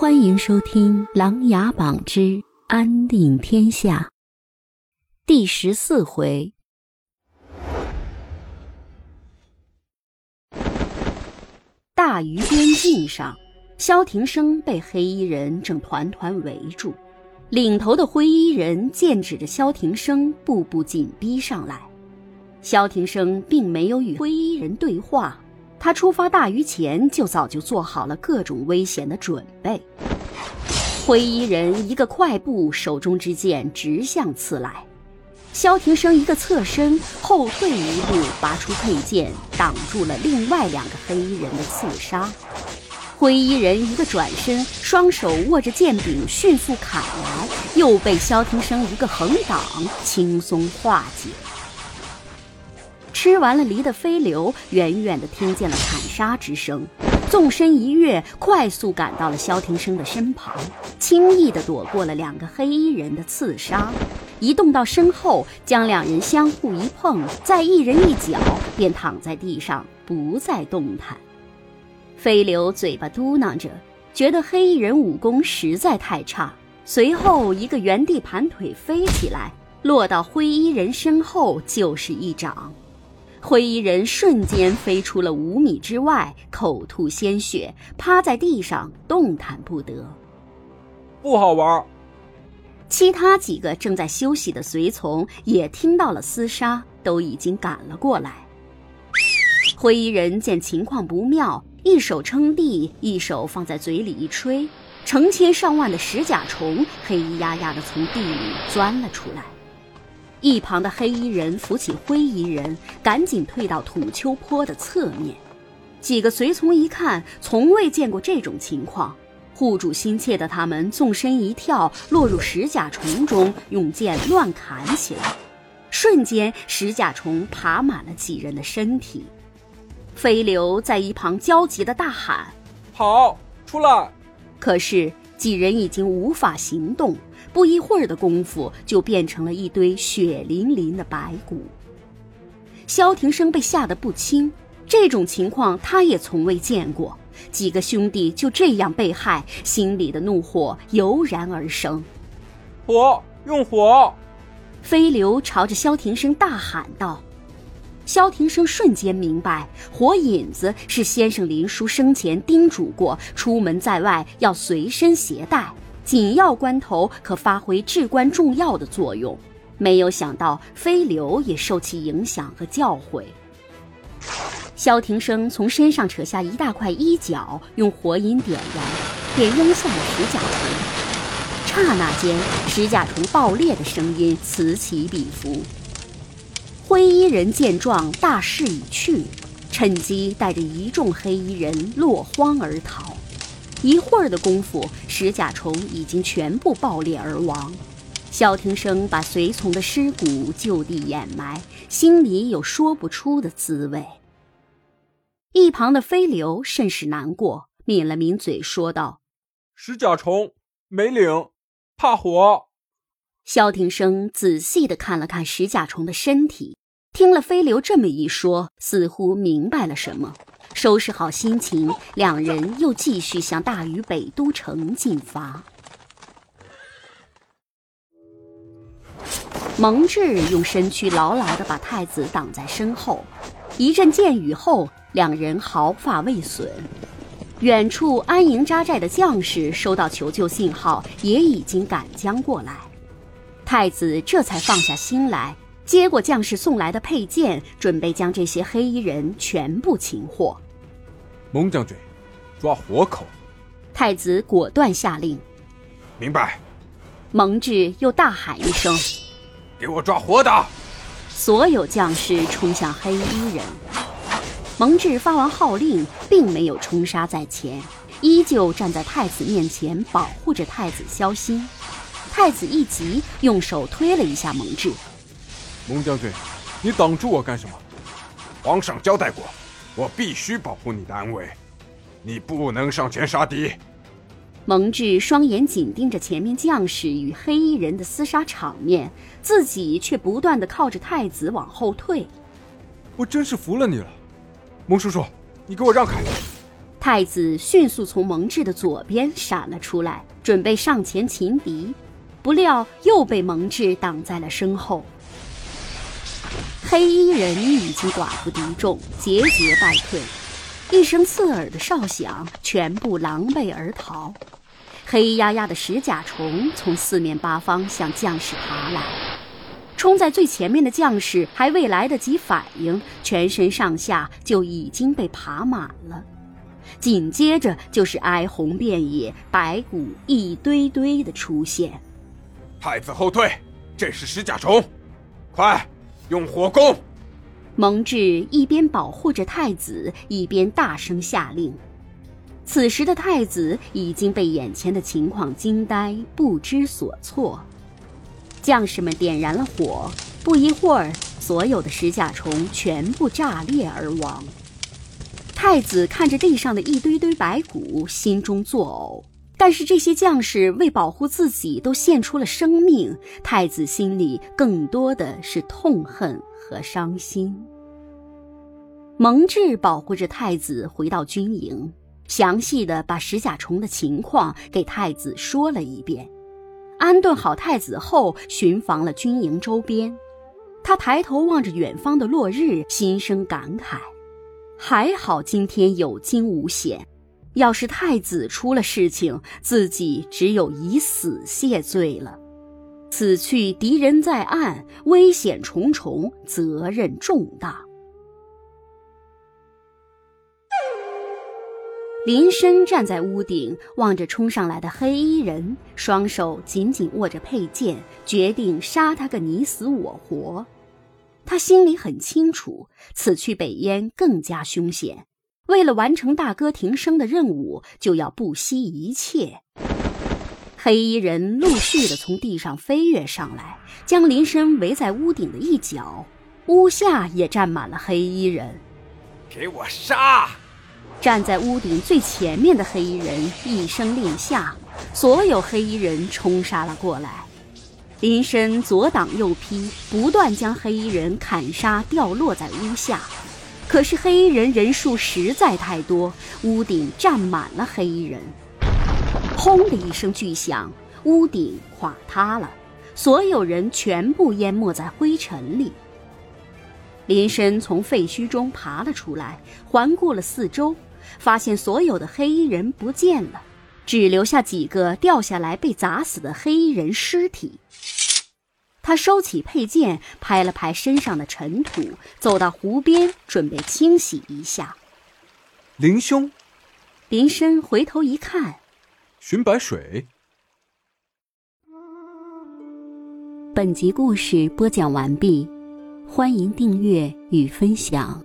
欢迎收听《琅琊榜之安定天下》第十四回。大鱼边境上，萧庭生被黑衣人正团团围住，领头的灰衣人剑指着萧庭生，步步紧逼上来。萧庭生并没有与灰衣人对话。他出发大鱼前就早就做好了各种危险的准备。灰衣人一个快步，手中之剑直向刺来。萧庭生一个侧身后退一步，拔出佩剑挡住了另外两个黑衣人的刺杀。灰衣人一个转身，双手握着剑柄迅速砍来，又被萧庭生一个横挡轻松化解。吃完了梨的飞流，远远的听见了砍杀之声，纵身一跃，快速赶到了萧庭生的身旁，轻易的躲过了两个黑衣人的刺杀，移动到身后，将两人相互一碰，再一人一脚，便躺在地上不再动弹。飞流嘴巴嘟囔着，觉得黑衣人武功实在太差，随后一个原地盘腿飞起来，落到灰衣人身后就是一掌。灰衣人瞬间飞出了五米之外，口吐鲜血，趴在地上动弹不得。不好玩。其他几个正在休息的随从也听到了厮杀，都已经赶了过来。灰衣人见情况不妙，一手撑地，一手放在嘴里一吹，成千上万的石甲虫黑压压的从地里钻了出来。一旁的黑衣人扶起灰衣人，赶紧退到土丘坡的侧面。几个随从一看，从未见过这种情况，护主心切的他们纵身一跳，落入石甲虫中，用剑乱砍起来。瞬间，石甲虫爬满了几人的身体。飞流在一旁焦急的大喊：“跑出来！”可是几人已经无法行动。不一会儿的功夫，就变成了一堆血淋淋的白骨。萧庭生被吓得不轻，这种情况他也从未见过。几个兄弟就这样被害，心里的怒火油然而生。火，用火！飞流朝着萧庭生大喊道。萧庭生瞬间明白，火引子是先生林叔生前叮嘱过，出门在外要随身携带。紧要关头可发挥至关重要的作用，没有想到飞流也受其影响和教诲。萧庭生从身上扯下一大块衣角，用火引点燃，便扔向了石甲虫。刹那间，石甲虫爆裂的声音此起彼伏。灰衣人见状，大势已去，趁机带着一众黑衣人落荒而逃。一会儿的功夫，石甲虫已经全部爆裂而亡。萧庭生把随从的尸骨就地掩埋，心里有说不出的滋味。一旁的飞流甚是难过，抿了抿嘴说道：“石甲虫没领，怕火。”萧庭生仔细的看了看石甲虫的身体，听了飞流这么一说，似乎明白了什么。收拾好心情，两人又继续向大禹北都城进发。蒙挚用身躯牢牢地把太子挡在身后，一阵箭雨后，两人毫发未损。远处安营扎寨的将士收到求救信号，也已经赶将过来。太子这才放下心来。接过将士送来的佩剑，准备将这些黑衣人全部擒获。蒙将军，抓活口！太子果断下令。明白。蒙挚又大喊一声：“给我抓活的！”所有将士冲向黑衣人。蒙挚发完号令，并没有冲杀在前，依旧站在太子面前，保护着太子萧心。太子一急，用手推了一下蒙挚。蒙将军，你挡住我干什么？皇上交代过，我必须保护你的安危，你不能上前杀敌。蒙挚双眼紧盯着前面将士与黑衣人的厮杀场面，自己却不断的靠着太子往后退。我真是服了你了，蒙叔叔，你给我让开！太子迅速从蒙挚的左边闪了出来，准备上前擒敌，不料又被蒙挚挡在了身后。黑衣人已经寡不敌众，节节败退。一声刺耳的哨响，全部狼狈而逃。黑压压的石甲虫从四面八方向将士爬来，冲在最前面的将士还未来得及反应，全身上下就已经被爬满了。紧接着就是哀鸿遍野，白骨一堆堆的出现。太子后退，这是石甲虫，快！用火攻！蒙挚一边保护着太子，一边大声下令。此时的太子已经被眼前的情况惊呆，不知所措。将士们点燃了火，不一会儿，所有的石甲虫全部炸裂而亡。太子看着地上的一堆堆白骨，心中作呕。但是这些将士为保护自己都献出了生命，太子心里更多的是痛恨和伤心。蒙挚保护着太子回到军营，详细的把石甲虫的情况给太子说了一遍。安顿好太子后，巡防了军营周边。他抬头望着远方的落日，心生感慨：还好今天有惊无险。要是太子出了事情，自己只有以死谢罪了。此去敌人在岸，危险重重，责任重大。林深站在屋顶，望着冲上来的黑衣人，双手紧紧握着佩剑，决定杀他个你死我活。他心里很清楚，此去北燕更加凶险。为了完成大哥庭生的任务，就要不惜一切。黑衣人陆续的从地上飞跃上来，将林深围在屋顶的一角。屋下也站满了黑衣人。给我杀！站在屋顶最前面的黑衣人一声令下，所有黑衣人冲杀了过来。林深左挡右劈，不断将黑衣人砍杀，掉落在屋下。可是黑衣人人数实在太多，屋顶站满了黑衣人。轰的一声巨响，屋顶垮塌了，所有人全部淹没在灰尘里。林深从废墟中爬了出来，环顾了四周，发现所有的黑衣人不见了，只留下几个掉下来被砸死的黑衣人尸体。他收起佩剑，拍了拍身上的尘土，走到湖边，准备清洗一下。林兄，林深回头一看，寻白水。本集故事播讲完毕，欢迎订阅与分享。